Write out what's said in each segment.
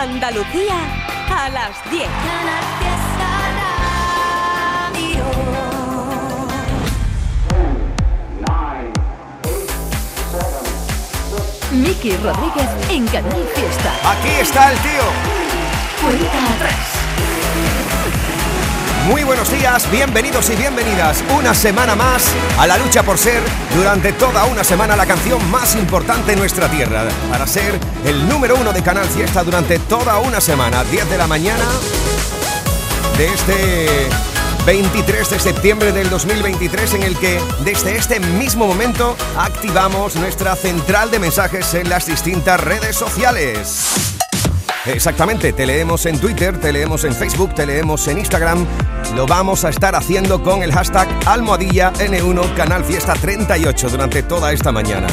Andalucía a las 10. Miki Rodríguez en Canal Fiesta. Aquí está el tío. Cuenta atrás. Muy buenos días, bienvenidos y bienvenidas una semana más a la lucha por ser durante toda una semana la canción más importante en nuestra tierra, para ser el número uno de Canal Fiesta durante toda una semana, 10 de la mañana de este 23 de septiembre del 2023 en el que desde este mismo momento activamos nuestra central de mensajes en las distintas redes sociales. Exactamente, te leemos en Twitter, te leemos en Facebook, te leemos en Instagram. Lo vamos a estar haciendo con el hashtag almohadilla N1 Canal Fiesta 38 durante toda esta mañana.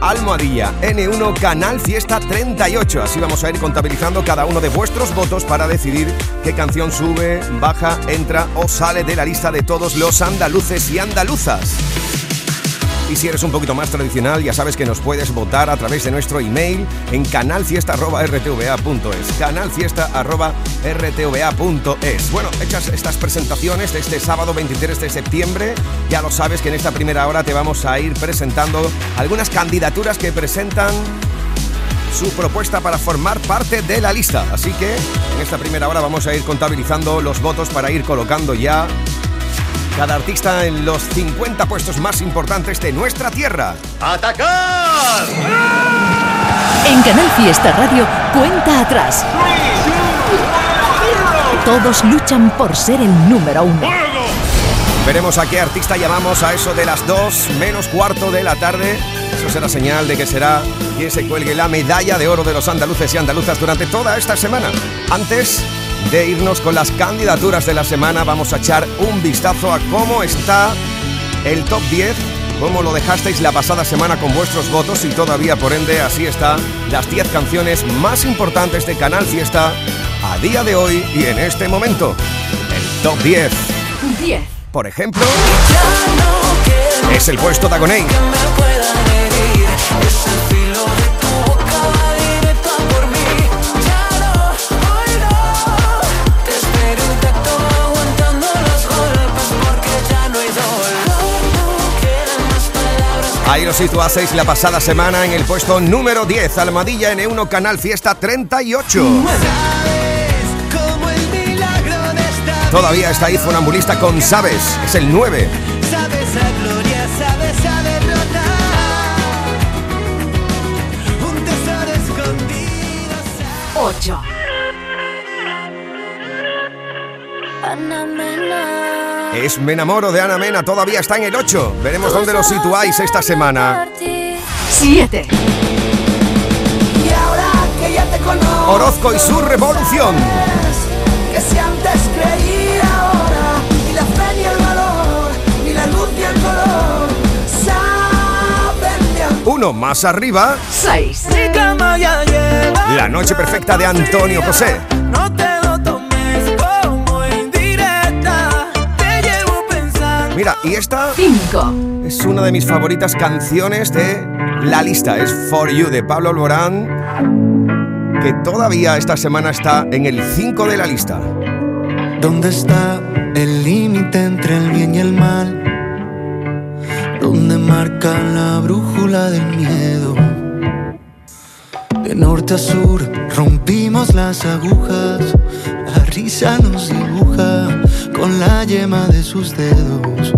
Almohadilla N1 Canal Fiesta 38. Así vamos a ir contabilizando cada uno de vuestros votos para decidir qué canción sube, baja, entra o sale de la lista de todos los andaluces y andaluzas. Y si eres un poquito más tradicional, ya sabes que nos puedes votar a través de nuestro email en canalfiesta.rtva.es. Canalfiesta.rtva.es. Bueno, hechas estas presentaciones de este sábado 23 de septiembre, ya lo sabes que en esta primera hora te vamos a ir presentando algunas candidaturas que presentan su propuesta para formar parte de la lista. Así que en esta primera hora vamos a ir contabilizando los votos para ir colocando ya cada artista en los 50 puestos más importantes de nuestra tierra. ¡Atacar! En Canal Fiesta Radio, cuenta atrás. Todos luchan por ser el número uno. Veremos a qué artista llamamos a eso de las 2 menos cuarto de la tarde. Eso será señal de que será quien se cuelgue la medalla de oro de los andaluces y andaluzas durante toda esta semana. Antes de irnos con las candidaturas de la semana, vamos a echar un vistazo a cómo está el top 10, cómo lo dejasteis la pasada semana con vuestros votos y todavía por ende así está las 10 canciones más importantes de Canal Fiesta a día de hoy y en este momento. El top 10. 10. Por ejemplo, es el puesto Tagonei. Ahí lo situasteis la pasada semana en el puesto número 10, Almadilla N1 Canal Fiesta 38. Todavía está ahí Funambulista con Sabes, es el 9. Sabes 8. Es Me enamoro de Ana Mena, todavía está en el 8. Veremos dónde lo situáis esta semana. 7. Y ahora que ya te conozco. Orozco y su revolución. Que si antes creía ahora. Ni la fe ni el valor. Ni la luz ni el color. Saben. Uno más arriba, 6. Mi cama ya lleva. La noche perfecta de Antonio José. Pensando. Mira, y esta 5. es una de mis favoritas canciones de la lista. Es For You de Pablo Alborán, que todavía esta semana está en el 5 de la lista. ¿Dónde está el límite entre el bien y el mal? ¿Dónde marca la brújula del miedo? De norte a sur rompimos las agujas, la risa nos dibuja con la yema de sus dedos.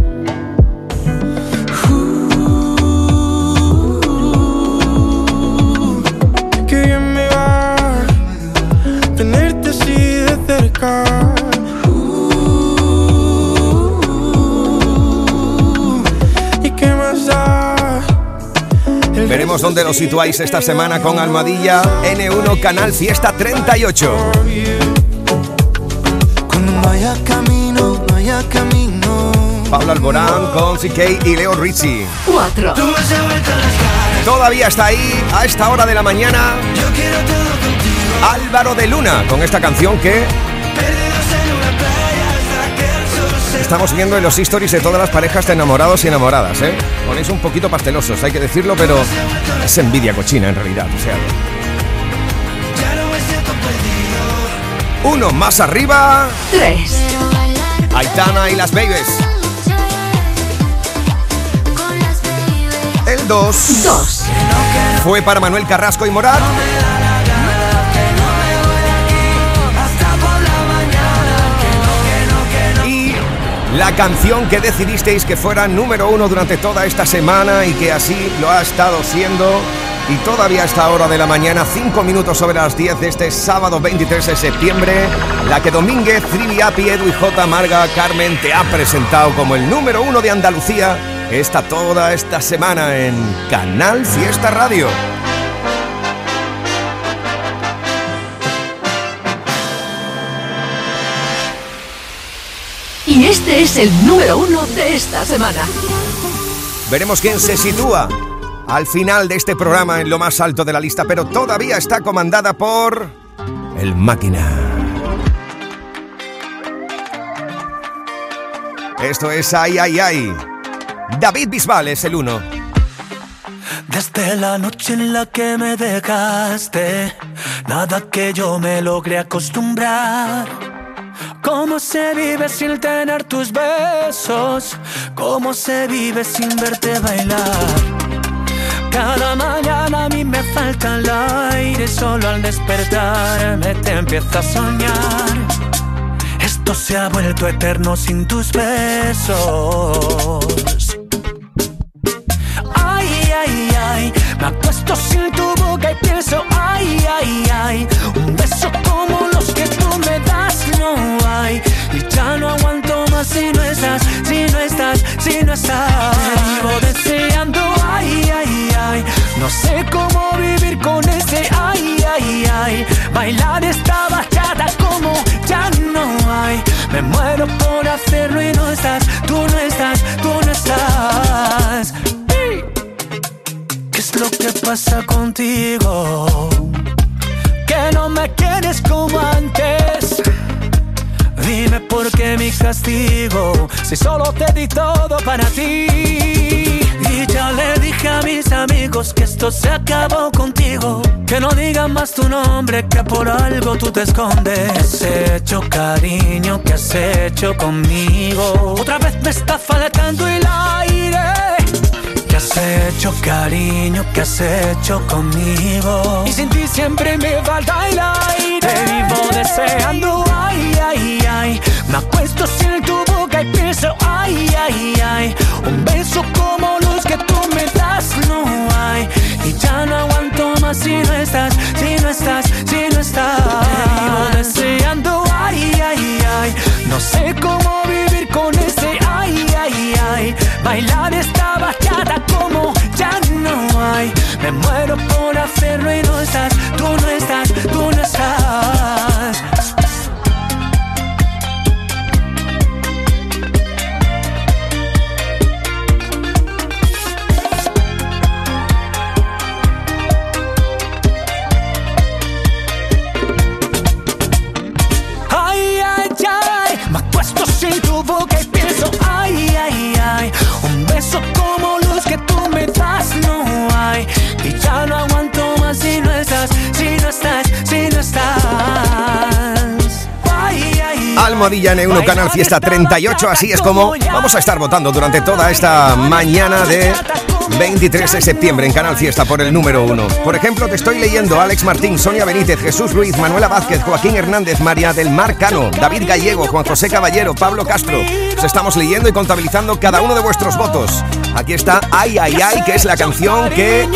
Veremos dónde lo situáis esta semana con Almadilla N1 Canal Fiesta 38. Cuando no haya camino, no haya camino. Pablo Alborán con CK y Leo Rizzi. 4. Tú vas a vuelta las caras, Todavía está ahí a esta hora de la mañana yo quiero todo contigo. Álvaro de Luna con esta canción que estamos viendo en los stories de todas las parejas de enamorados y enamoradas, ¿eh? Ponéis un poquito pastelosos, hay que decirlo, pero es envidia cochina en realidad, o sea. Uno más arriba. 3. Aitana y las Babies. El 2. 2. Fue para Manuel Carrasco y Morat. La canción que decidisteis que fuera número uno durante toda esta semana y que así lo ha estado siendo. Y todavía a esta hora de la mañana, 5 minutos sobre las 10 de este sábado 23 de septiembre, la que Domínguez, Triviapi, Edu y J. Marga Carmen te ha presentado como el número uno de Andalucía está toda esta semana en Canal Fiesta Radio. Y este es el número uno de esta semana. Veremos quién se sitúa al final de este programa en lo más alto de la lista, pero todavía está comandada por el máquina. Esto es Ay, ay, ay. David Bisbal es el uno. Desde la noche en la que me dejaste, nada que yo me logre acostumbrar. ¿Cómo se vive sin tener tus besos? ¿Cómo se vive sin verte bailar? Cada mañana a mí me falta el aire, solo al despertar me te empieza a soñar. Esto se ha vuelto eterno sin tus besos. Ay, ay, ay, me acuesto sin tu boca y pienso, ay, ay, ay, un beso como los que tú me das no hay. Y ya no aguanto más si no estás, si no estás, si no estás. vivo deseando, ay, ay, ay, no sé cómo vivir con ese, ay, ay, ay, bailar esta bachata como ya no hay. Me muero por hacerlo y no estás, tú no estás, tú no estás. ¿Qué es lo que pasa contigo? Que no me quieres como antes. Dime por qué mi castigo, si solo te di todo para ti. Y ya le dije a mis amigos que esto se acabó contigo. Que no digan más tu nombre, que por algo tú te escondes. ¿Qué has hecho, cariño? ¿Qué has hecho conmigo? Otra vez me está faltando el aire. ¿Qué has hecho, cariño? ¿Qué has hecho conmigo? Y sin ti siempre me falta el aire. Te vivo deseando, ay, ay, ay. Me acuesto sin tu boca y pienso, ay, ay, ay. Un beso como los que tú me das, no hay. Y ya no aguanto más si no estás, si no estás, si no estás. Te vivo deseando, ay, ay, ay. No sé cómo vivir con ese, ay, ay, ay. Bailar esta Me muero por hacerlo y no estás, tú no estás, tú no estás. Ay, ay, ay, me acuesto sin tu boca y pienso, ay, ay, ay, un beso ay, Almohadilla N1 Canal Fiesta 38, así es como vamos a estar votando durante toda esta mañana de 23 de septiembre en Canal Fiesta por el número 1. Por ejemplo, te estoy leyendo Alex Martín, Sonia Benítez, Jesús Ruiz, Manuela Vázquez, Joaquín Hernández, María del Mar Cano, David Gallego, Juan José Caballero, Pablo Castro. Os estamos leyendo y contabilizando cada uno de vuestros votos. Aquí está Ay Ay Ay, que es la canción que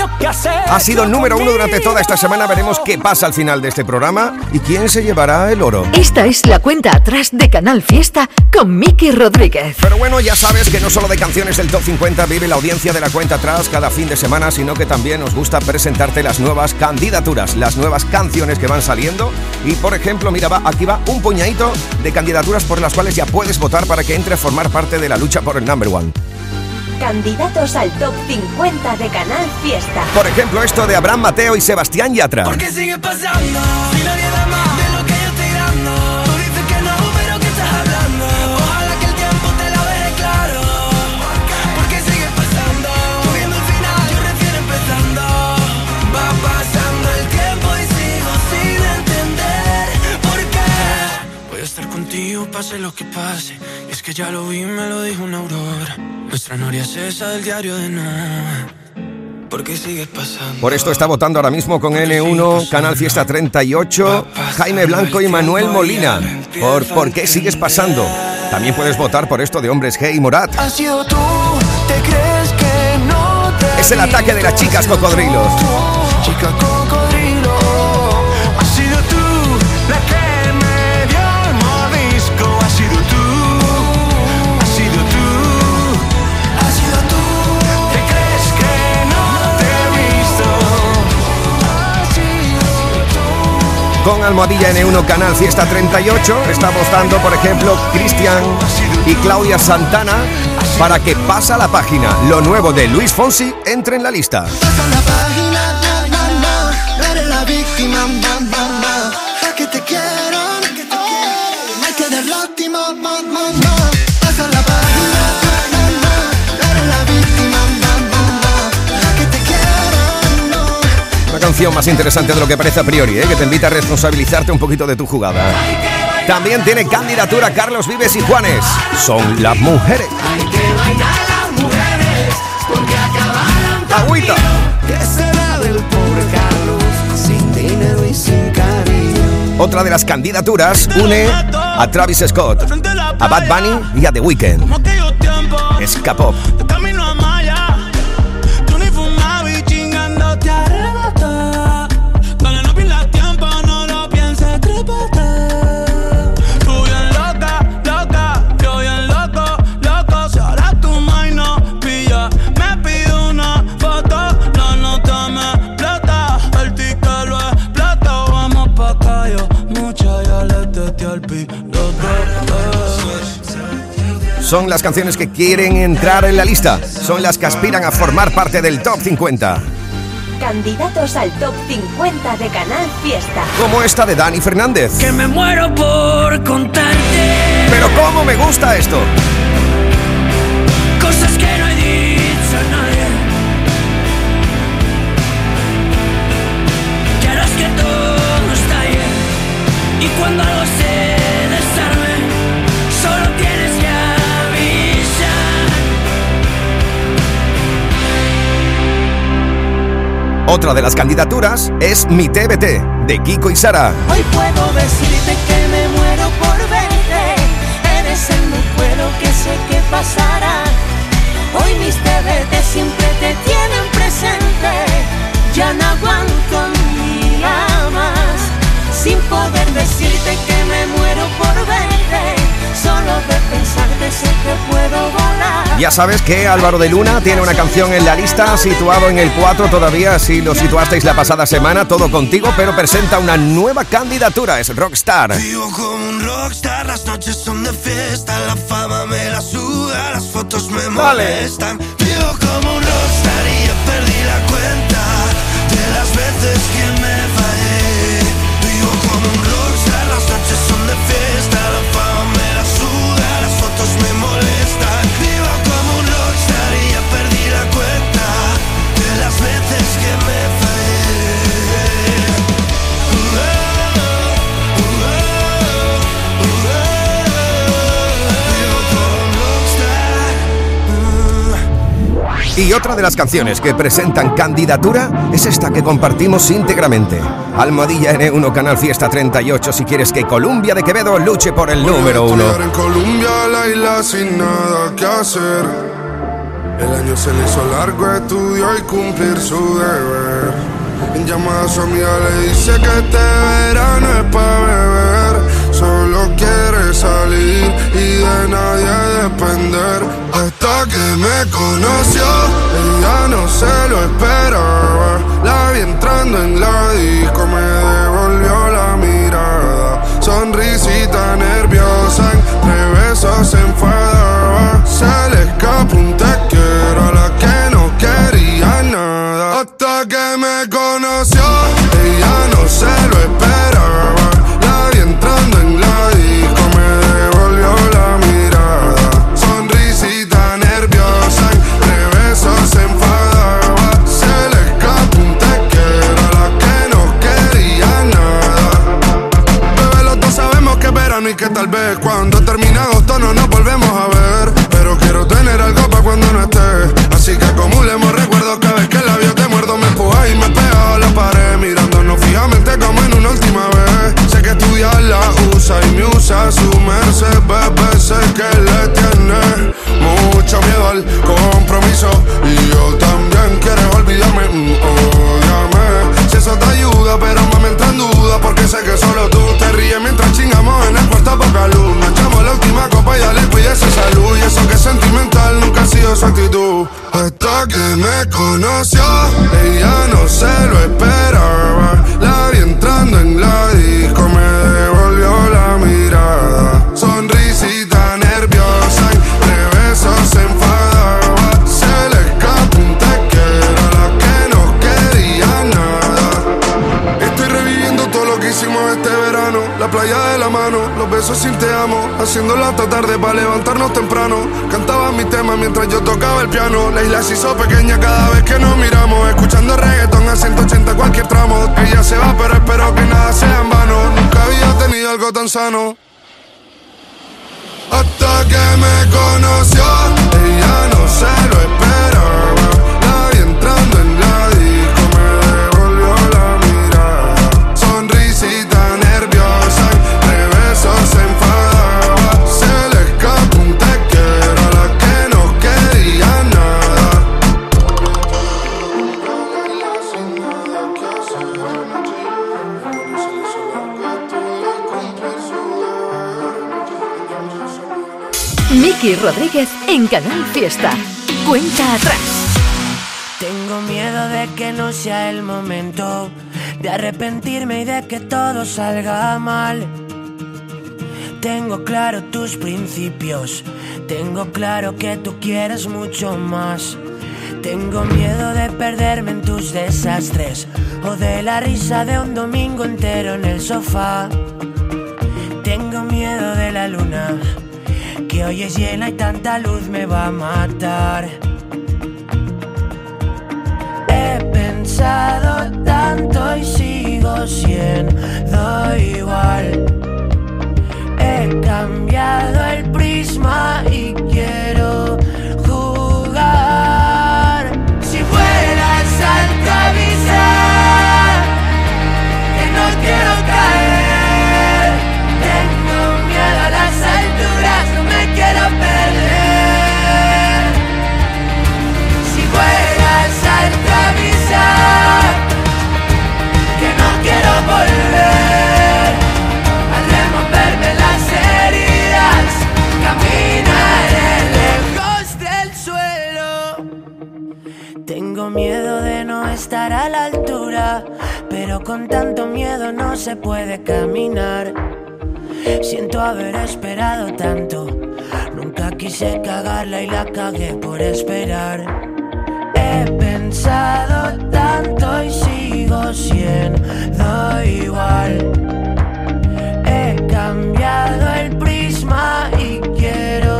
ha sido número uno durante toda esta semana. Veremos qué pasa al final de este programa y quién se llevará el oro. Esta es la cuenta atrás de Canal Fiesta con Miki Rodríguez. Pero bueno, ya sabes que no solo de canciones del Top 50 vive la audiencia de la cuenta atrás cada fin de semana, sino que también nos gusta presentarte las nuevas candidaturas, las nuevas canciones que van saliendo. Y por ejemplo, mira, va, aquí va un puñadito de candidaturas por las cuales ya puedes votar para que entre a formar parte de la lucha por el number one. Candidatos al top 50 de Canal Fiesta. Por ejemplo, esto de Abraham Mateo y Sebastián Yatra. ¿Por qué sigue pasando? Si nadie da más pase lo que pase. Y es que ya lo vi, me lo dijo una aurora. Nuestra noria es esa del diario de no. Porque sigues pasando. Por esto está votando ahora mismo con N1, Canal Fiesta 38, Jaime Blanco y Manuel Molina. Por ¿Por qué sigues pasando? También puedes votar por esto de Hombres G y Morat. Has sido tú, te crees que no te Es el ataque de las chicas cocodrilos. Chica cocodrilo, Con Almohadilla N1 Canal Fiesta 38 está votando, por ejemplo, Cristian y Claudia Santana para que pasa la página. Lo nuevo de Luis Fonsi entre en la lista. Canción más interesante de lo que parece a priori, ¿eh? que te invita a responsabilizarte un poquito de tu jugada. También tiene candidatura Carlos Vives y Juanes. Son las mujeres. Agüita. ¿Qué será del pobre Carlos sin dinero y sin cariño? Otra de las candidaturas une a Travis Scott, a Bad Bunny y a The Weeknd. Escapó. Son las canciones que quieren entrar en la lista. Son las que aspiran a formar parte del Top 50. Candidatos al top 50 de Canal Fiesta. Como esta de Dani Fernández. Que me muero por contarte Pero cómo me gusta esto. cosas que no Otra de las candidaturas es Mi TBT, de Kiko y Sara. Hoy puedo decirte que me muero por verte. Eres el muero que sé que pasará. Hoy mis TBT siempre te tienen presente. Ya no aguanto día más. Sin poder decirte que me muero por verte. Solo de pensarte sé que puedo. Ya sabes que Álvaro de Luna tiene una canción en la lista, situado en el 4 todavía, si lo situasteis la pasada semana, todo contigo, pero presenta una nueva candidatura, es Rockstar. Vivo como un rockstar, las noches son de fiesta, la fama me la suda, las fotos me Vale. molestan. Vivo como un rockstar y ya perdí la cuenta de las veces que Y otra de las canciones que presentan candidatura es esta que compartimos íntegramente. Almohadilla N1 Canal Fiesta 38 si quieres que Columbia de Quevedo luche por el número uno. Estudiar en Colombia, la isla sin nada que hacer. El año se le hizo largo, estudió y cumplir su deber. En llamada a su amiga le dice que este verano es para beber. Solo quiere salir y de nadie depender. Hasta que me conoció, ella no se lo esperaba. La vi entrando en la disco, me devolvió la mirada. Sonrisita nerviosa, entre besos se enfadaba. Se le escapó un te quiero a la que no quería nada. Hasta que me conoció, ella no se lo esperaba. Piano. La isla se hizo pequeña cada vez que nos miramos, escuchando reggaeton a 180 cualquier tramo. Ella se va, pero espero que nada sea en vano. Nunca había tenido algo tan sano. Hasta que me conoció, Miki Rodríguez en Canal Fiesta. Cuenta atrás. Tengo miedo de que no sea el momento de arrepentirme y de que todo salga mal. Tengo claro tus principios, tengo claro que tú quieres mucho más. Tengo miedo de perderme en tus desastres o de la risa de un domingo entero en el sofá. Tengo miedo de la luna, hoy es llena y tanta luz me va a matar. He pensado tanto y sigo siendo igual. He cambiado el prisma y quiero pero con tanto miedo no se puede caminar. Siento haber esperado tanto, nunca quise cagarla y la cagué por esperar. He pensado tanto y sigo siendo igual. He cambiado el prisma y quiero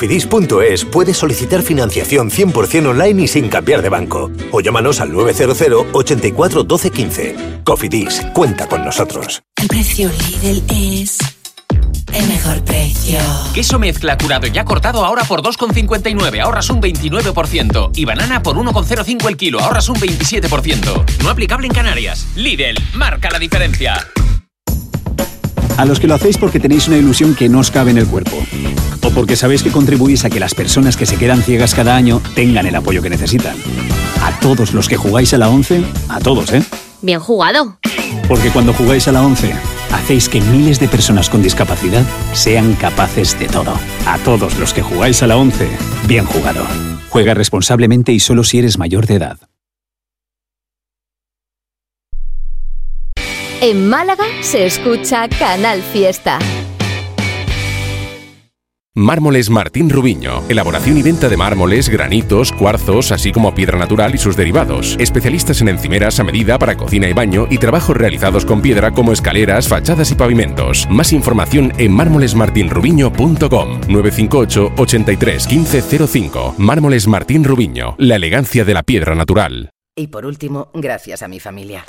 cofidis.es puedes solicitar financiación 100% online y sin cambiar de banco. O llámanos al 900 84 12 15. Cofidis, cuenta con nosotros. El precio Lidl es el mejor precio. Queso mezcla curado ya cortado ahora por 2,59, ahorras un 29%. Y banana por 1,05 el kilo, ahorras un 27%. No aplicable en Canarias. Lidl, marca la diferencia. A los que lo hacéis porque tenéis una ilusión que no os cabe en el cuerpo. O porque sabéis que contribuís a que las personas que se quedan ciegas cada año tengan el apoyo que necesitan. A todos los que jugáis a la 11, a todos, ¿eh? Bien jugado. Porque cuando jugáis a la 11, hacéis que miles de personas con discapacidad sean capaces de todo. A todos los que jugáis a la 11, bien jugado. Juega responsablemente y solo si eres mayor de edad. En Málaga se escucha Canal Fiesta. Mármoles Martín Rubiño. Elaboración y venta de mármoles, granitos, cuarzos, así como piedra natural y sus derivados. Especialistas en encimeras a medida para cocina y baño y trabajos realizados con piedra como escaleras, fachadas y pavimentos. Más información en mármolesmartinrubiño.com 958 83 1505. Mármoles Martín Rubiño. La elegancia de la piedra natural. Y por último, gracias a mi familia.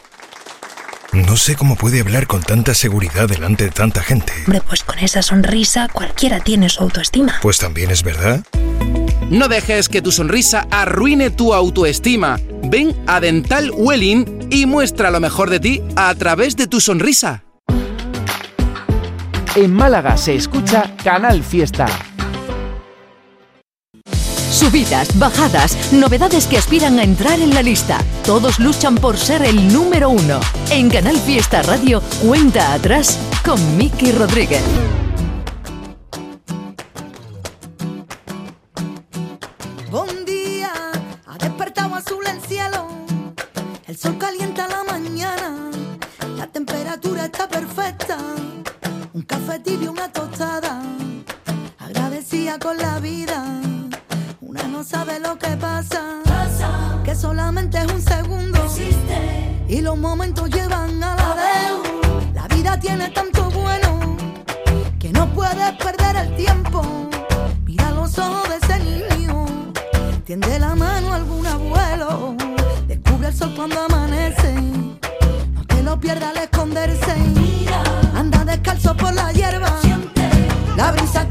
No sé cómo puede hablar con tanta seguridad delante de tanta gente. Hombre, pues con esa sonrisa cualquiera tiene su autoestima. Pues también es verdad. No dejes que tu sonrisa arruine tu autoestima. Ven a Dental Welling y muestra lo mejor de ti a través de tu sonrisa. En Málaga se escucha Canal Fiesta. Subidas, bajadas, novedades que aspiran a entrar en la lista. Todos luchan por ser el número uno. En Canal Fiesta Radio, cuenta atrás con Miki Rodríguez. Buen día, ha despertado azul el cielo. El sol calienta la mañana. La temperatura está perfecta. Un café tibio, una tostada. Agradecida con la vida. No sabe lo que pasa. Que solamente es un segundo. Y los momentos llevan a la vez. La vida tiene tanto bueno que no puedes perder el tiempo. Mira los ojos de ese niño. Tiende la mano a algún abuelo. Descubre el sol cuando amanece. No te lo pierdas al esconderse. Anda descalzo por la hierba. La brisa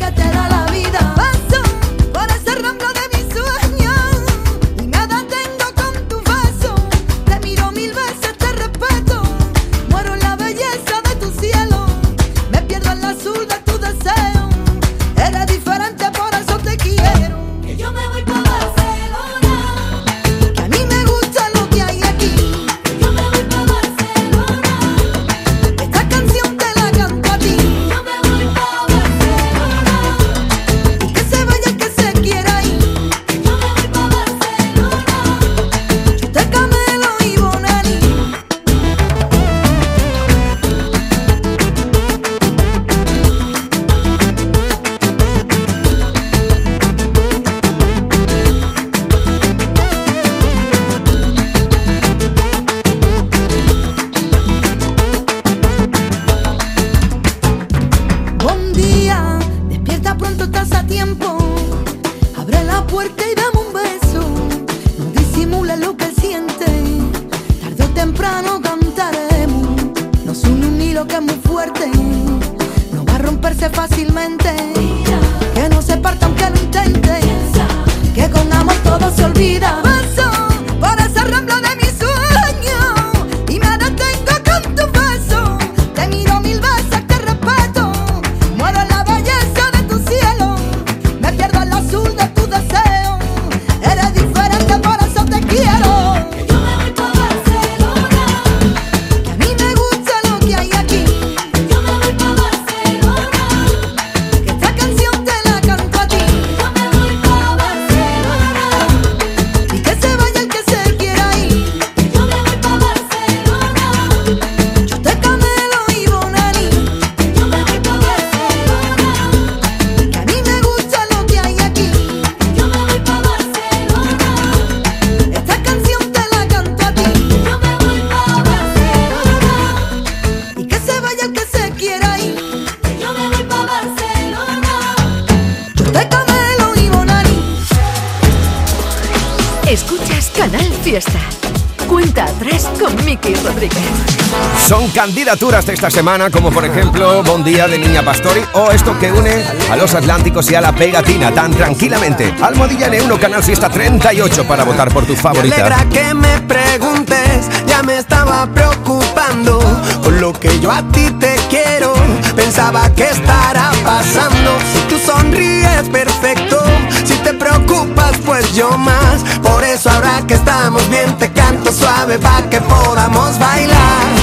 candidaturas de esta semana, como por ejemplo Bon Día de Niña Pastori o esto que une a los Atlánticos y a la pegatina tan tranquilamente. Almohadilla N1 Canal Fiesta 38 para votar por tu Me favorita. alegra que me preguntes, ya me estaba preocupando con lo que yo a ti te quiero. Pensaba que estará pasando. Si tú sonríes perfecto, si te preocupas pues yo más. Por eso ahora que estamos bien te canto suave para que podamos bailar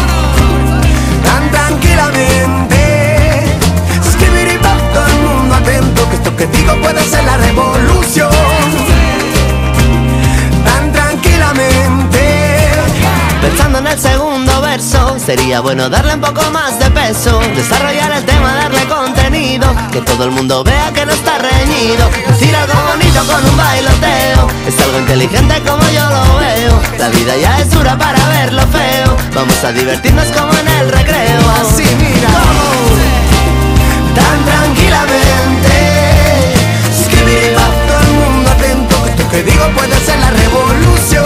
puede ser la revolución tan tranquilamente. Pensando en el segundo verso. Sería bueno darle un poco más de peso. Desarrollar el tema, darle contenido. Que todo el mundo vea que no está reñido. Decir algo bonito con un bailoteo. Es algo inteligente como yo lo veo. La vida ya es dura para ver lo feo. Vamos a divertirnos como en el recreo. Así mira. Tan tranquilamente. Que digo puede ser la revolución.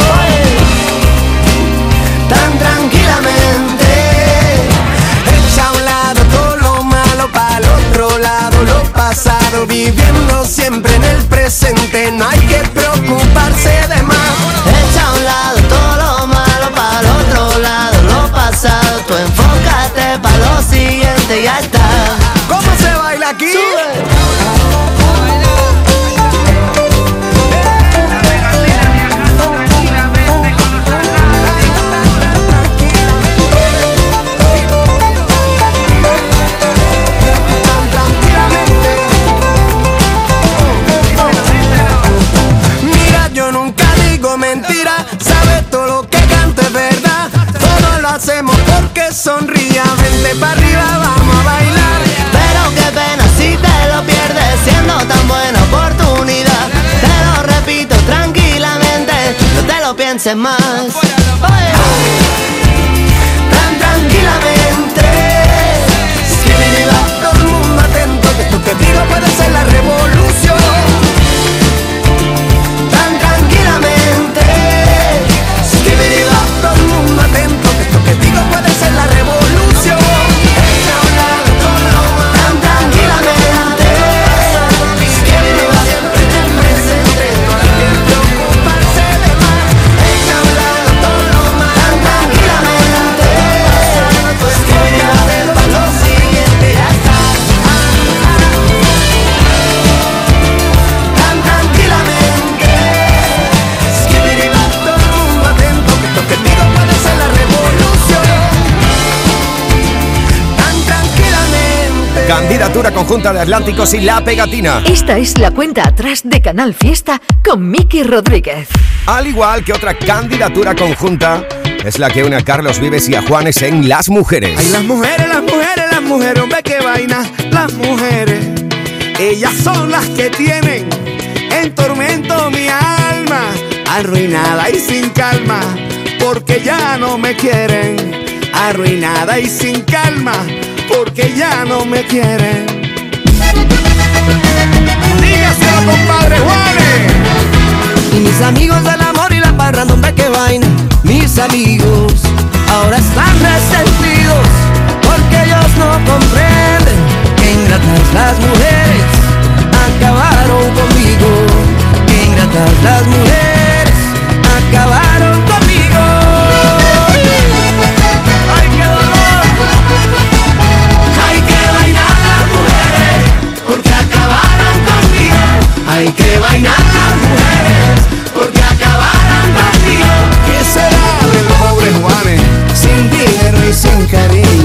Tan tranquilamente. Echa a un lado todo lo malo para el otro lado lo pasado. Viviendo siempre en el presente. No hay que preocuparse de más. Echa a un lado todo lo malo para el otro lado lo pasado. Tú enfócate para lo siguiente y ya pienses más. Tan tranquilamente. Skibidi bap, todo el mundo atento, que esto que digo puede ser Candidatura conjunta de Atlánticos y La Pegatina. Esta es la cuenta atrás de Canal Fiesta con Miki Rodríguez. Al igual que otra candidatura conjunta, es la que une a Carlos Vives y a Juanes en Las Mujeres. Ay, las mujeres, las mujeres, las mujeres, hombre, qué vaina. Las mujeres, ellas son las que tienen en tormento mi alma, arruinada y sin calma, porque ya no me quieren. Arruinada y sin calma, porque ya no me quieren. Dígaselo, compadre Juanes. Y mis amigos del amor y la parranda, hombre, qué vaina. Mis amigos ahora están resentidos porque ellos no comprenden que ingratas las mujeres acabaron conmigo. Que ingratas las mujeres ¡Hay que bailar las mujeres porque acabaron conmigo! ¿Qué será del pobre Juanes? Sin dinero y sin cariño.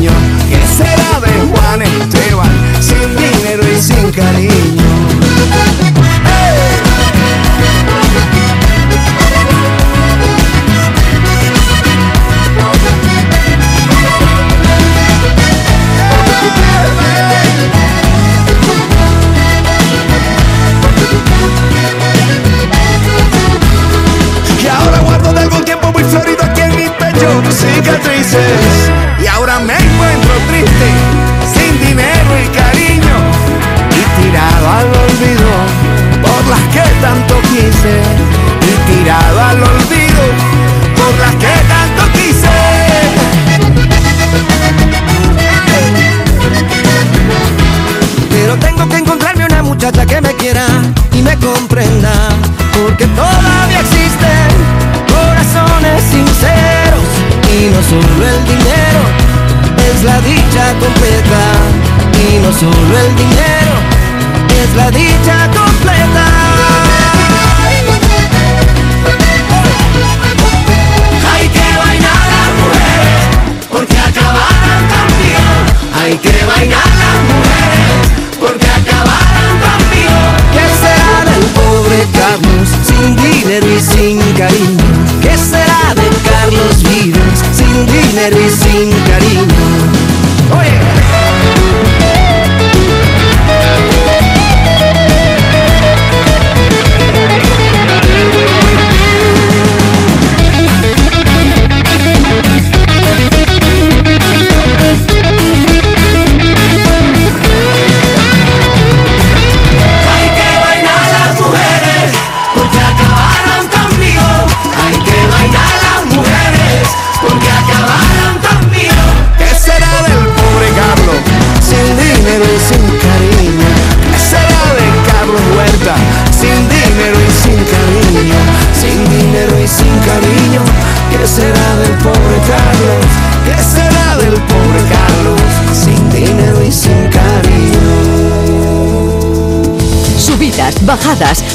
Cicatrices. Y ahora me encuentro triste, sin dinero y cariño. Y tirado al olvido por las que tanto quise. Y tirado al olvido por las que solo el dinero es la dicha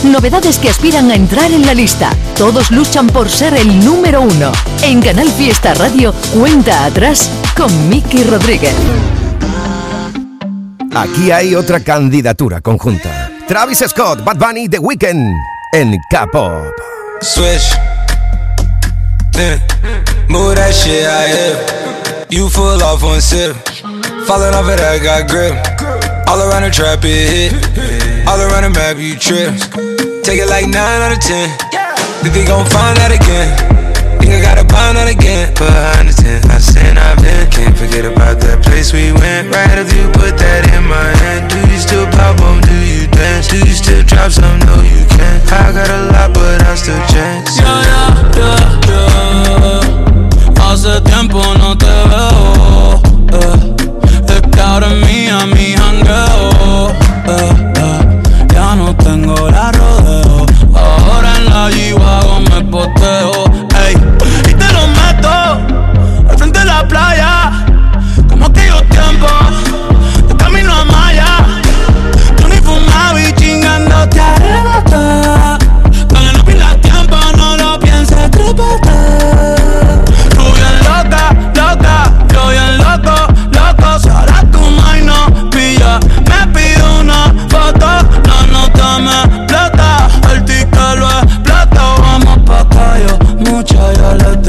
Novedades que aspiran a entrar en la lista. Todos luchan por ser el número uno. En Canal Fiesta Radio, cuenta atrás con Miki Rodríguez. Aquí hay otra candidatura conjunta. Travis Scott, Bad Bunny, The Weeknd en K-Pop. Switch. Yeah. Move that shit out here. You full off one sip. Falling off of that, got grip. All around the trap, it hit. All around the map, you trip. Take it like 9 out of 10. Think they gon' find out again. Think I gotta find out again. Behind the tent, I sin, I've been. Can't forget about that place we went. Right after you put that in my hand. Do you still pop on? Do you dance? Do you still drop some? No, you can't. I got a lot, but I still chance. Yeah, yeah, yeah, yeah. Hace tiempo no te veo. eh. Ahora es mía mi jangueo. eh, eh. Ya no tengo la rodeo. Ahora en la G-Wagon me poteo.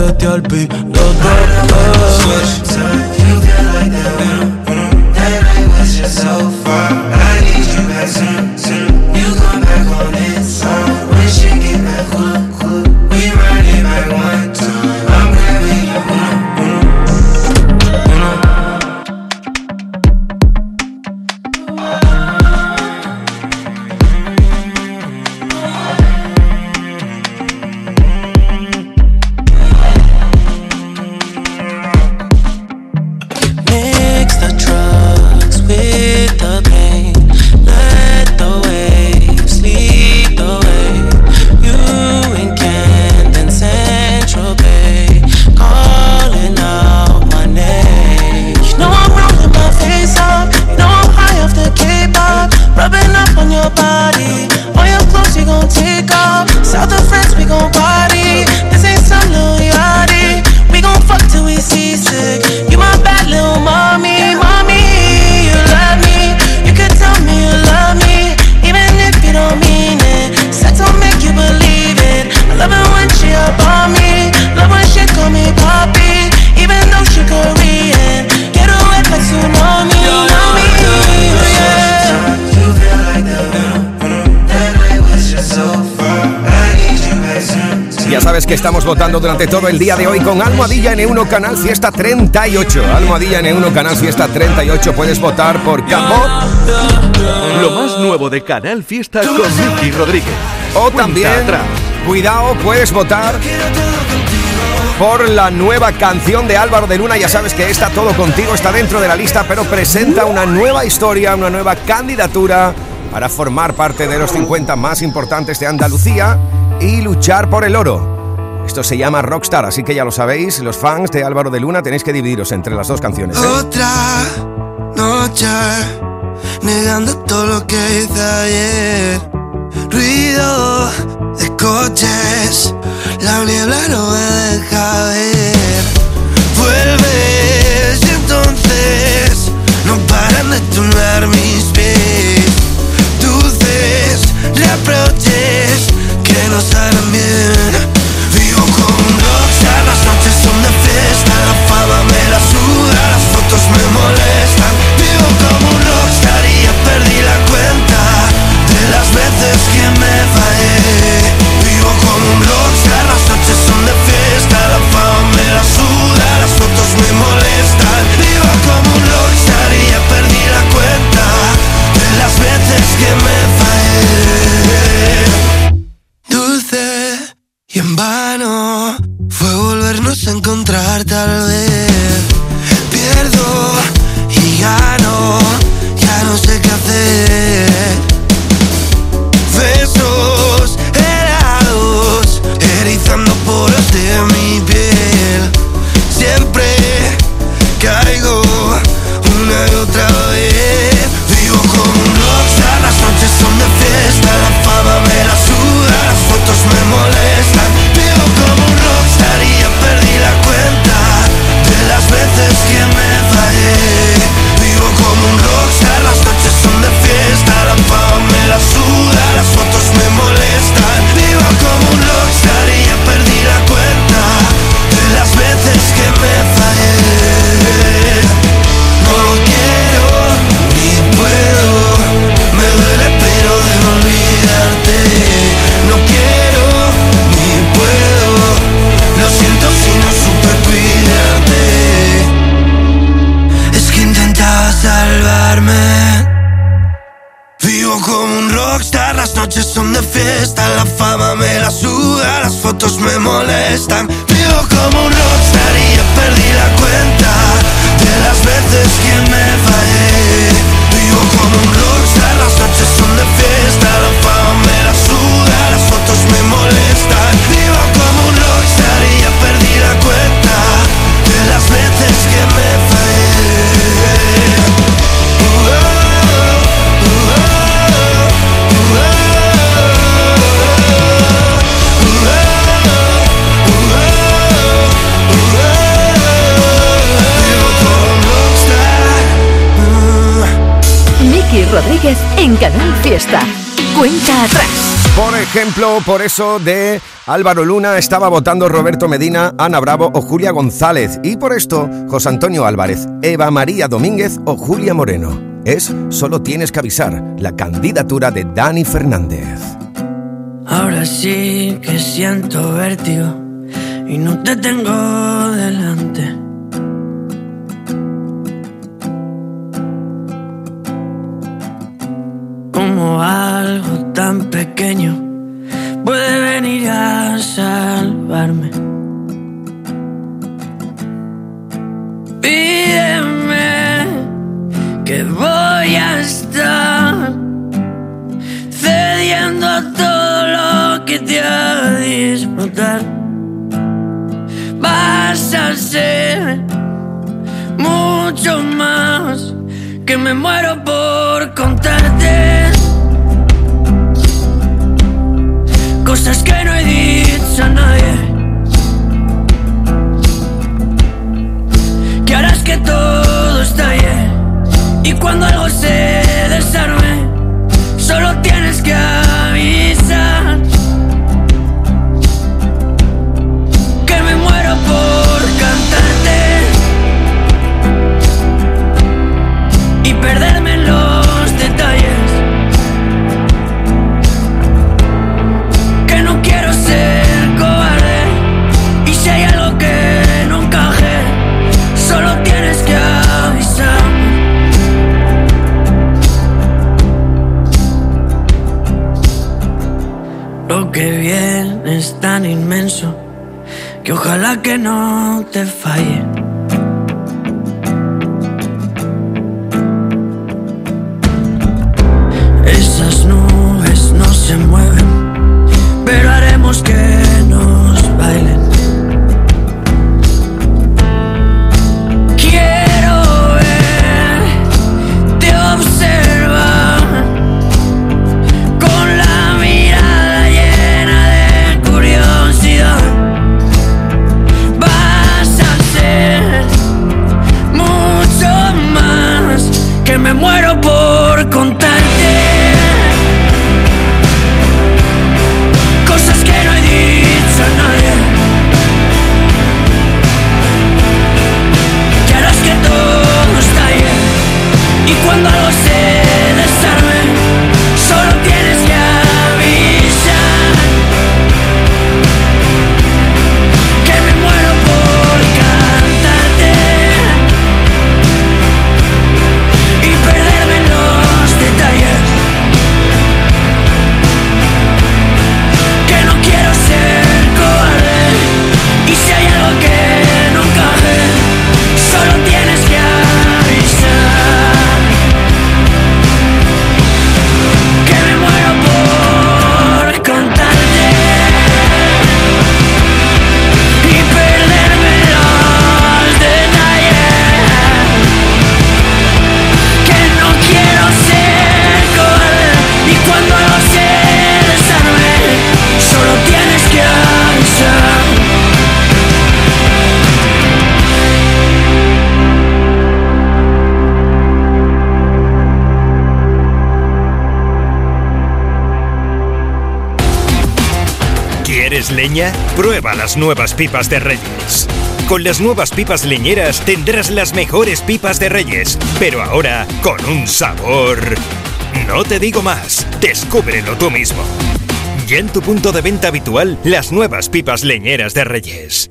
Testé al piloto. Estamos votando durante todo el día de hoy con Almohadilla N1 Canal Fiesta 38. Almohadilla N1 Canal Fiesta 38. Puedes votar por Campo Lo más nuevo de Canal Fiesta con Miki Rodríguez. o también, cuidado, puedes votar por la nueva canción de Álvaro de Luna. Ya sabes que está todo contigo, está dentro de la lista, pero presenta una nueva historia, una nueva candidatura para formar parte de los 50 más importantes de Andalucía y luchar por el oro. Esto se llama Rockstar, así que ya lo sabéis, los fans de Álvaro de Luna tenéis que dividiros entre las dos canciones. Otra noche negando todo lo que hice ayer. Ruido de coches, la niebla no me deja ver. Vuelves y entonces no paran de temblar mis pies. En Canal Fiesta. Cuenta atrás. Por ejemplo, por eso de Álvaro Luna estaba votando Roberto Medina, Ana Bravo o Julia González. Y por esto, José Antonio Álvarez, Eva María Domínguez o Julia Moreno. Es Solo tienes que avisar, la candidatura de Dani Fernández. Ahora sí que siento vértigo y no te tengo delante. Como algo tan pequeño puede venir a salvarme. Pídeme que voy a estar cediendo a todo lo que te haga disfrutar. Vas a ser mucho más que me muero por contarte. Cosas que no he dicho a nadie. Que harás que todo estalle. Y cuando algo se desarme, solo tienes que ojalá que no te falle. Prueba las nuevas pipas de Reyes. Con las nuevas pipas leñeras tendrás las mejores pipas de Reyes, pero ahora con un sabor... No te digo más, descúbrelo tú mismo. Ya en tu punto de venta habitual, las nuevas pipas leñeras de Reyes.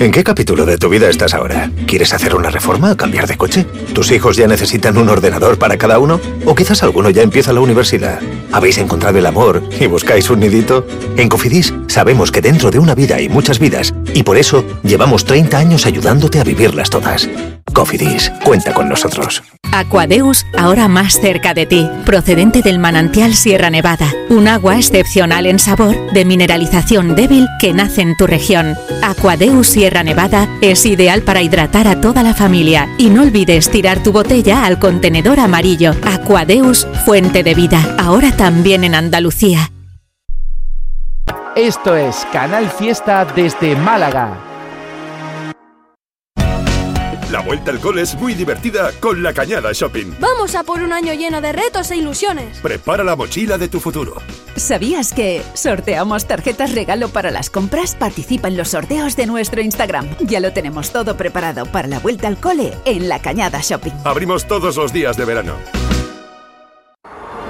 ¿En qué capítulo de tu vida estás ahora? ¿Quieres hacer una reforma o cambiar de coche? ¿Tus hijos ya necesitan un ordenador para cada uno? ¿O quizás alguno ya empieza la universidad? ¿Habéis encontrado el amor y buscáis un nidito? En Cofidis sabemos que dentro de una vida hay muchas vidas y por eso llevamos 30 años ayudándote a vivirlas todas. Cofidis, cuenta con nosotros. Aquadeus, ahora más cerca de ti, procedente del manantial Sierra Nevada, un agua excepcional en sabor, de mineralización débil que nace en tu región. Aquadeus Sierra Nevada es ideal para hidratar a toda la familia y no olvides tirar tu botella al contenedor amarillo. Aquadeus, fuente de vida, ahora también en Andalucía. Esto es Canal Fiesta desde Málaga. La vuelta al cole es muy divertida con la Cañada Shopping. Vamos a por un año lleno de retos e ilusiones. Prepara la mochila de tu futuro. ¿Sabías que sorteamos tarjetas regalo para las compras? Participa en los sorteos de nuestro Instagram. Ya lo tenemos todo preparado para la vuelta al cole en la Cañada Shopping. Abrimos todos los días de verano.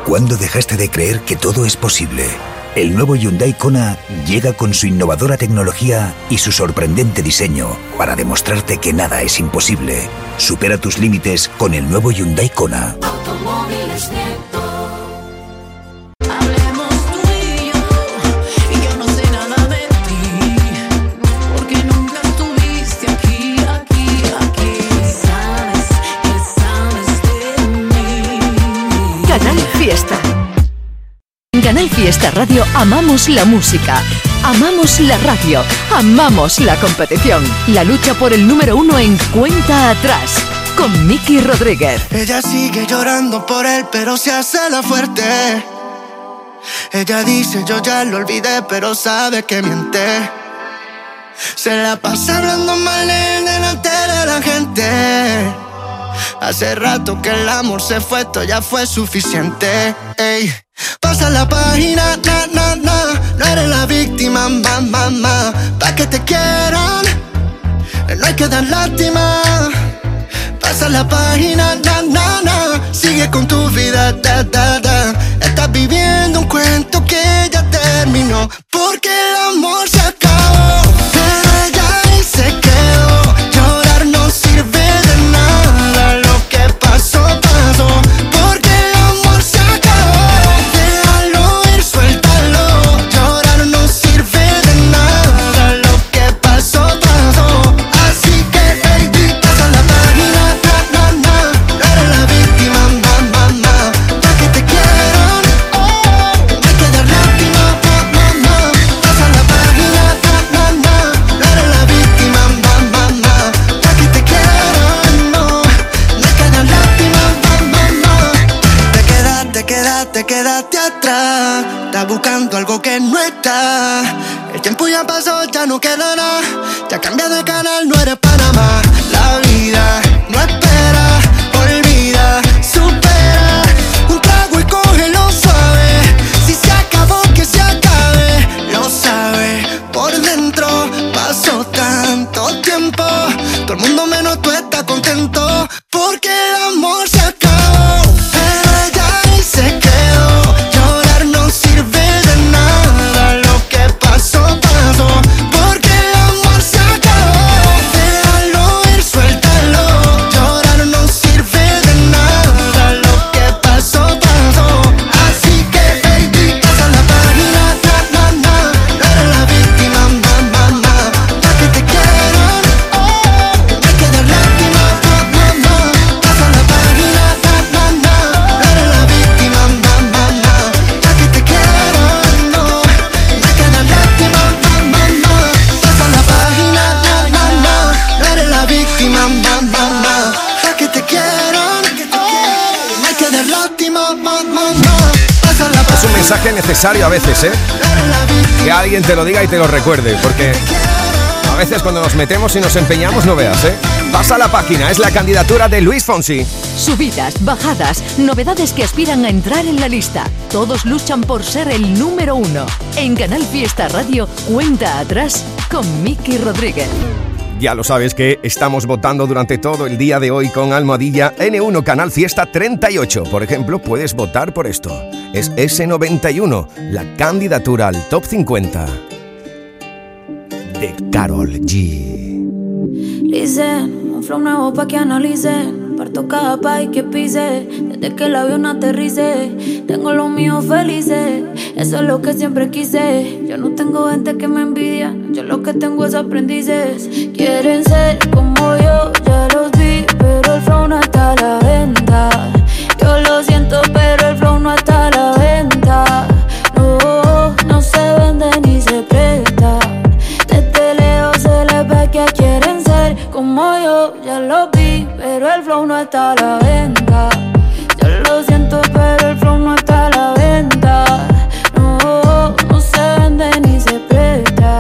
¿Cuándo dejaste de creer que todo es posible? El nuevo Hyundai Kona llega con su innovadora tecnología y su sorprendente diseño para demostrarte que nada es imposible. Supera tus límites con el nuevo Hyundai Kona. Canal Fiesta Radio amamos la música, amamos la radio, amamos la competición. La lucha por el número uno en cuenta atrás. Con Miki Rodríguez. Ella sigue llorando por él, pero se hace la fuerte. Ella dice, yo ya lo olvidé, pero sabe que miente. Se la pasa hablando mal delante de la gente. Hace rato que el amor se fue, esto ya fue suficiente. Ey. Pasa la página, na, na, na. No eres la víctima, ma, ma, ma. Pa' que te quieran, no hay que dar lástima. Pasa la página, na, na, na. Sigue con tu vida, da, da, da. Estás viviendo un cuento que ya terminó. Porque el amor se te lo diga y te lo recuerde, porque a veces cuando nos metemos y nos empeñamos no veas, ¿eh? Pasa la página, es la candidatura de Luis Fonsi. Subidas, bajadas, novedades que aspiran a entrar en la lista. Todos luchan por ser el número uno. En Canal Fiesta Radio, cuenta atrás con Miki Rodríguez. Ya lo sabes que estamos votando durante todo el día de hoy con Almohadilla N1 Canal Fiesta 38. Por ejemplo, puedes votar por esto. Es S91, la candidatura al top 50 de Carol G. Listen, un flow nuevo que analicen. Parto cada país que pise, desde que el avión aterrice. Tengo los míos felices, eso es lo que siempre quise. Yo no tengo gente que me envidia, yo lo que tengo es aprendices. Quieren ser como yo, ya los vi, pero el flow no está a la venta. Yo lo siento, pero el flow no está a la venta. No, no se vende ni se presta. Desde lejos se les ve que quieren ser como yo, ya lo vi, pero el flow no está a la venta. Yo lo siento, pero el flow no está a la venta. No, no se vende ni se presta.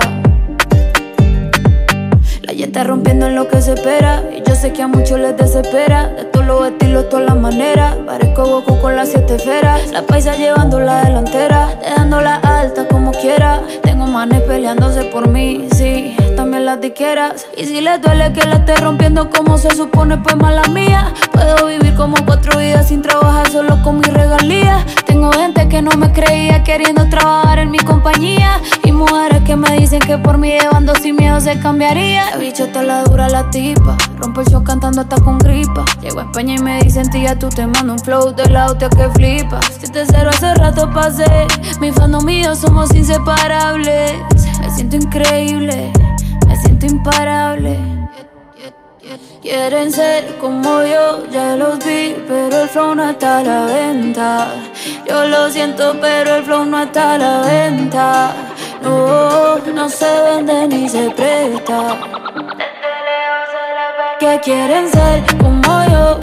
La está rompiendo en lo que se espera. Y yo sé que a muchos les desespera. De todos los estilos, todas las maneras. Parezco Goku con las siete esferas. La paisa llevando la delantera. Dejándola alta como quiera. Tengo manes peleándose por mí, sí. También las diqueras. Y si les duele que la esté rompiendo como se supone, pues mala mía. Puedo vivir como cuatro vidas sin trabajar solo con mi regalía. Tengo gente que no me creía queriendo trabajar en mi compañía. Y mujeres que me dicen que por mí llevando sin miedo se cambiaría. La bicho está la dura la tipa. Rompo el show cantando hasta con gripa. Llego a España y me dicen, tía, tú te mando un flow del auto que flipas. Si te cero hace rato pasé. Mi fandom mío somos inseparables. Me siento increíble, siento imparable. Quieren ser como yo, ya los vi, pero el flow no está a la venta. Yo lo siento, pero el flow no está a la venta. No, no se vende ni se presta. Que quieren ser como yo,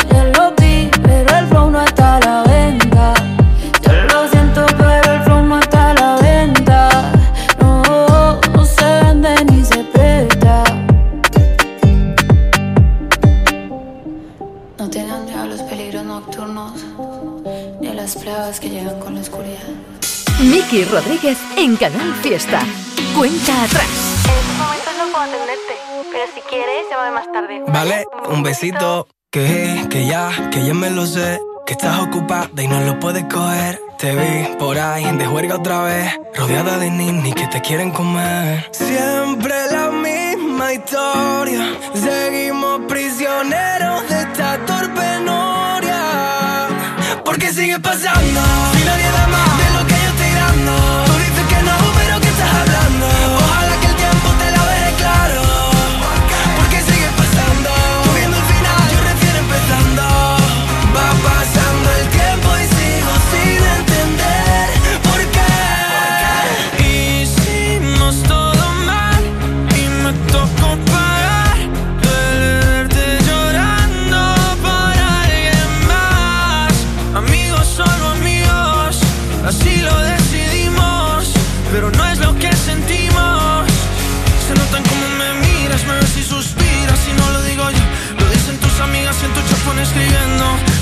Miki Rodríguez en Canal Fiesta. Cuenta atrás. En estos momentos no puedo atenderte, pero si quieres, llámame más tarde. Vale, un besito. Que, que ya, que ya me lo sé. Que estás ocupada y no lo puedes coger. Te vi por ahí de juerga otra vez. Rodeada de ninis que te quieren comer. Siempre la misma historia. Seguimos prisioneros de esta torpe noria. Porque sigue pasando. Si nadie da más de lo que yo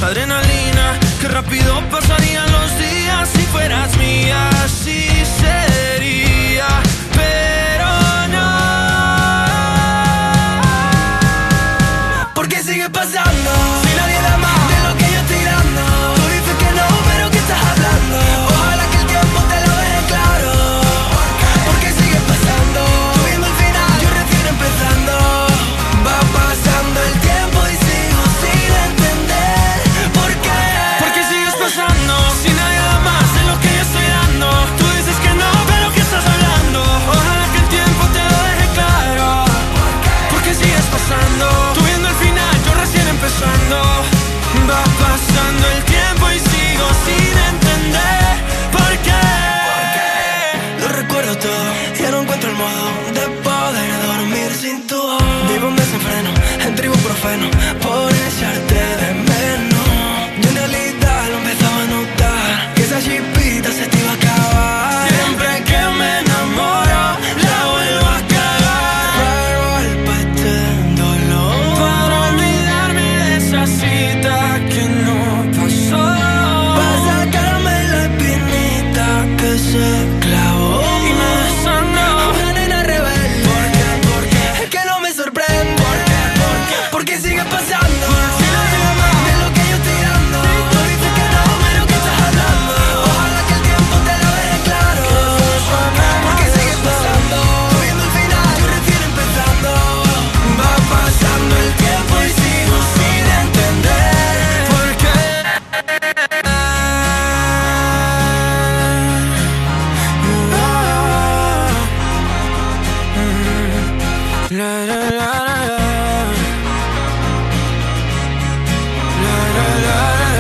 adrenalina. Qué rápido pasarían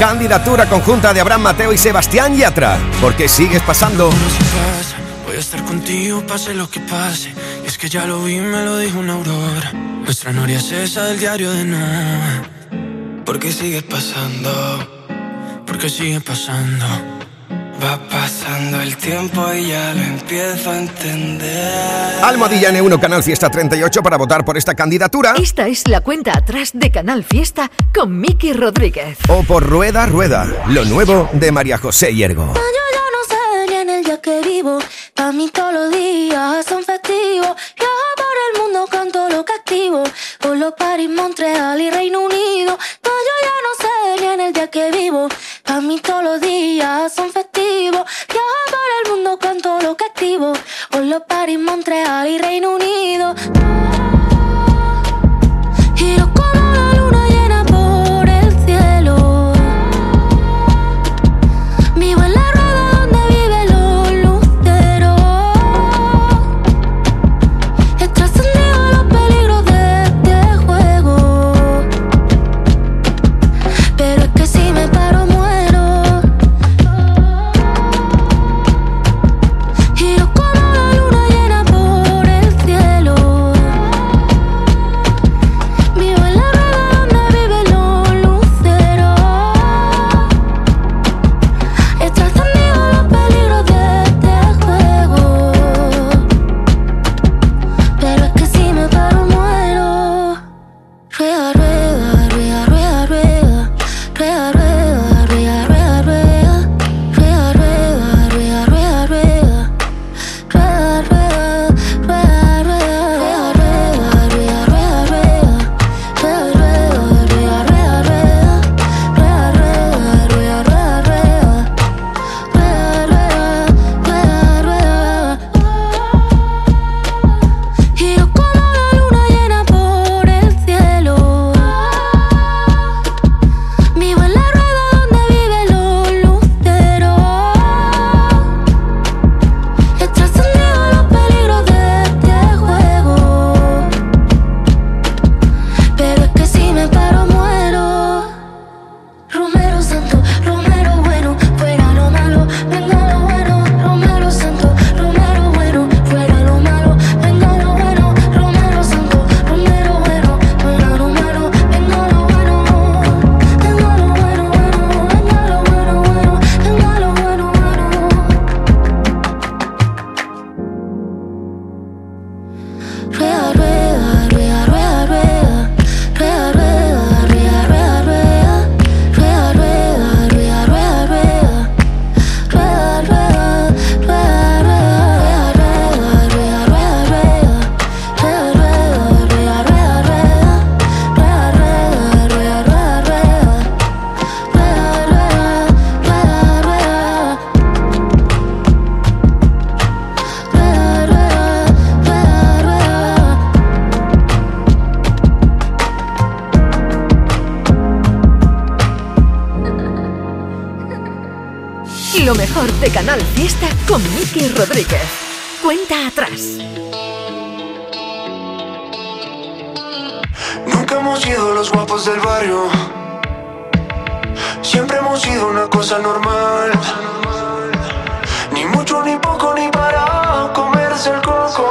Candidatura conjunta de Abraham Mateo y Sebastián Yatra. ¿Por qué sigues pasando? Voy a estar contigo, pase lo que pase. Y es que ya lo vi, me lo dijo una aurora. Nuestra noria es esa del diario de Noah. ¿Por qué sigues pasando? ¿Por qué sigue pasando? Va pasando el tiempo y ya lo empiezo a entender. Almohadilla N1 Canal Fiesta 38 para votar por esta candidatura. Esta es la cuenta atrás de Canal Fiesta con Miki Rodríguez. O por Rueda Rueda, lo nuevo de María José Hiergo. Yo ya no sé ni en el día que vivo. Pa' mí todos los días son festivos. Viajo por el mundo, canto lo que activo. Por los París, Montreal y Reino Unido. Pa' yo ya no sé ni en el día que vivo. Pa' mí todos los días son festivos. Viajo por el mundo, canto lo que activo. Por los París, Montreal y Reino Unido. Nunca hemos sido los guapos del barrio. Siempre hemos sido una cosa normal. Ni mucho, ni poco, ni para comerse el coco.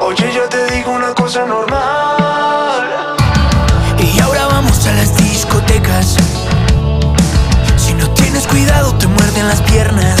Oye, ya te digo una cosa normal. Y ahora vamos a las discotecas. Si no tienes cuidado, te muerden las piernas.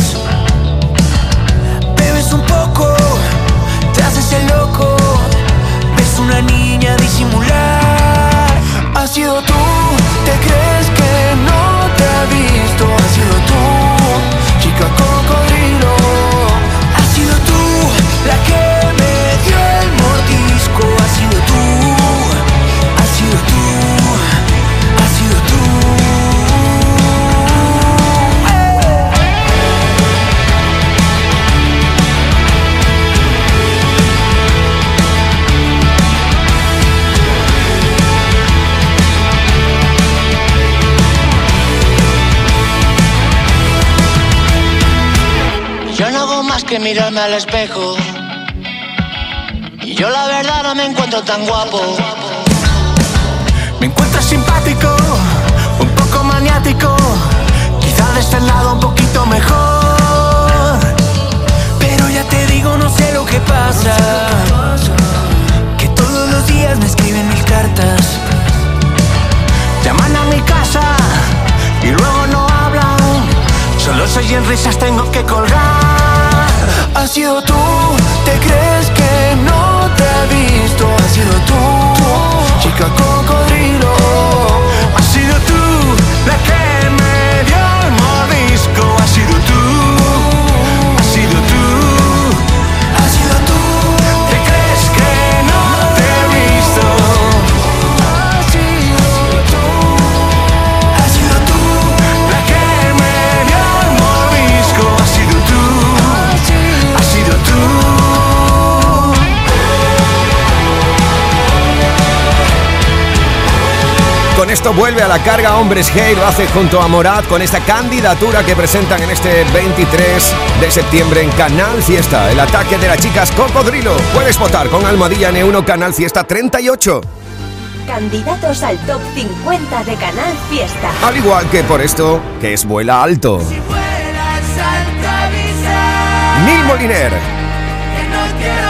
Mirarme al espejo. Y yo la verdad no me encuentro tan guapo. Me encuentras simpático, un poco maniático. de este lado un poquito mejor. Pero ya te digo, no sé lo que pasa. Que todos los días me escriben mil cartas. Llaman a mi casa y luego no Solo soy en risas, tengo que colgar. Has sido tú, te crees que no te he visto. Has sido tú, chica cocodrilo. Has sido tú la que Esto vuelve a la carga Hombres G y lo hace junto a Morat con esta candidatura que presentan en este 23 de septiembre en Canal Fiesta. El ataque de las chicas Cocodrilo. Puedes votar con Almohadilla N1 Canal Fiesta 38. Candidatos al top 50 de Canal Fiesta. Al igual que por esto, que es vuela alto. Neil Moliner. Que no quiero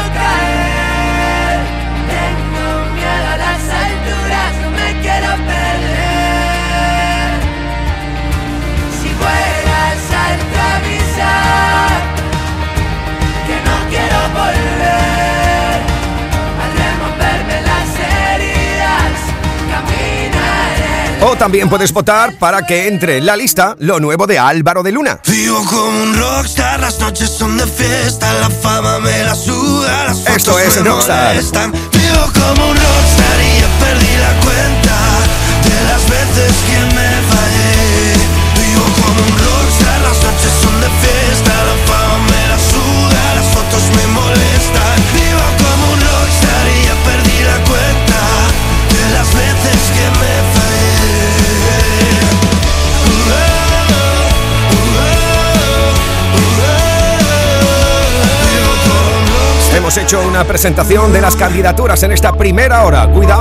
O también puedes votar para que entre en la lista lo nuevo de Álvaro de Luna. Vivo como un rockstar, las noches son de fiesta, la fama me la suda, las fotos Esto es me Rockstar. molestan. Vivo como un rockstar y ya perdí la cuenta de las veces que me fallé. Vivo como un rockstar, Hemos hecho una presentación de las candidaturas en esta primera hora. Cuidado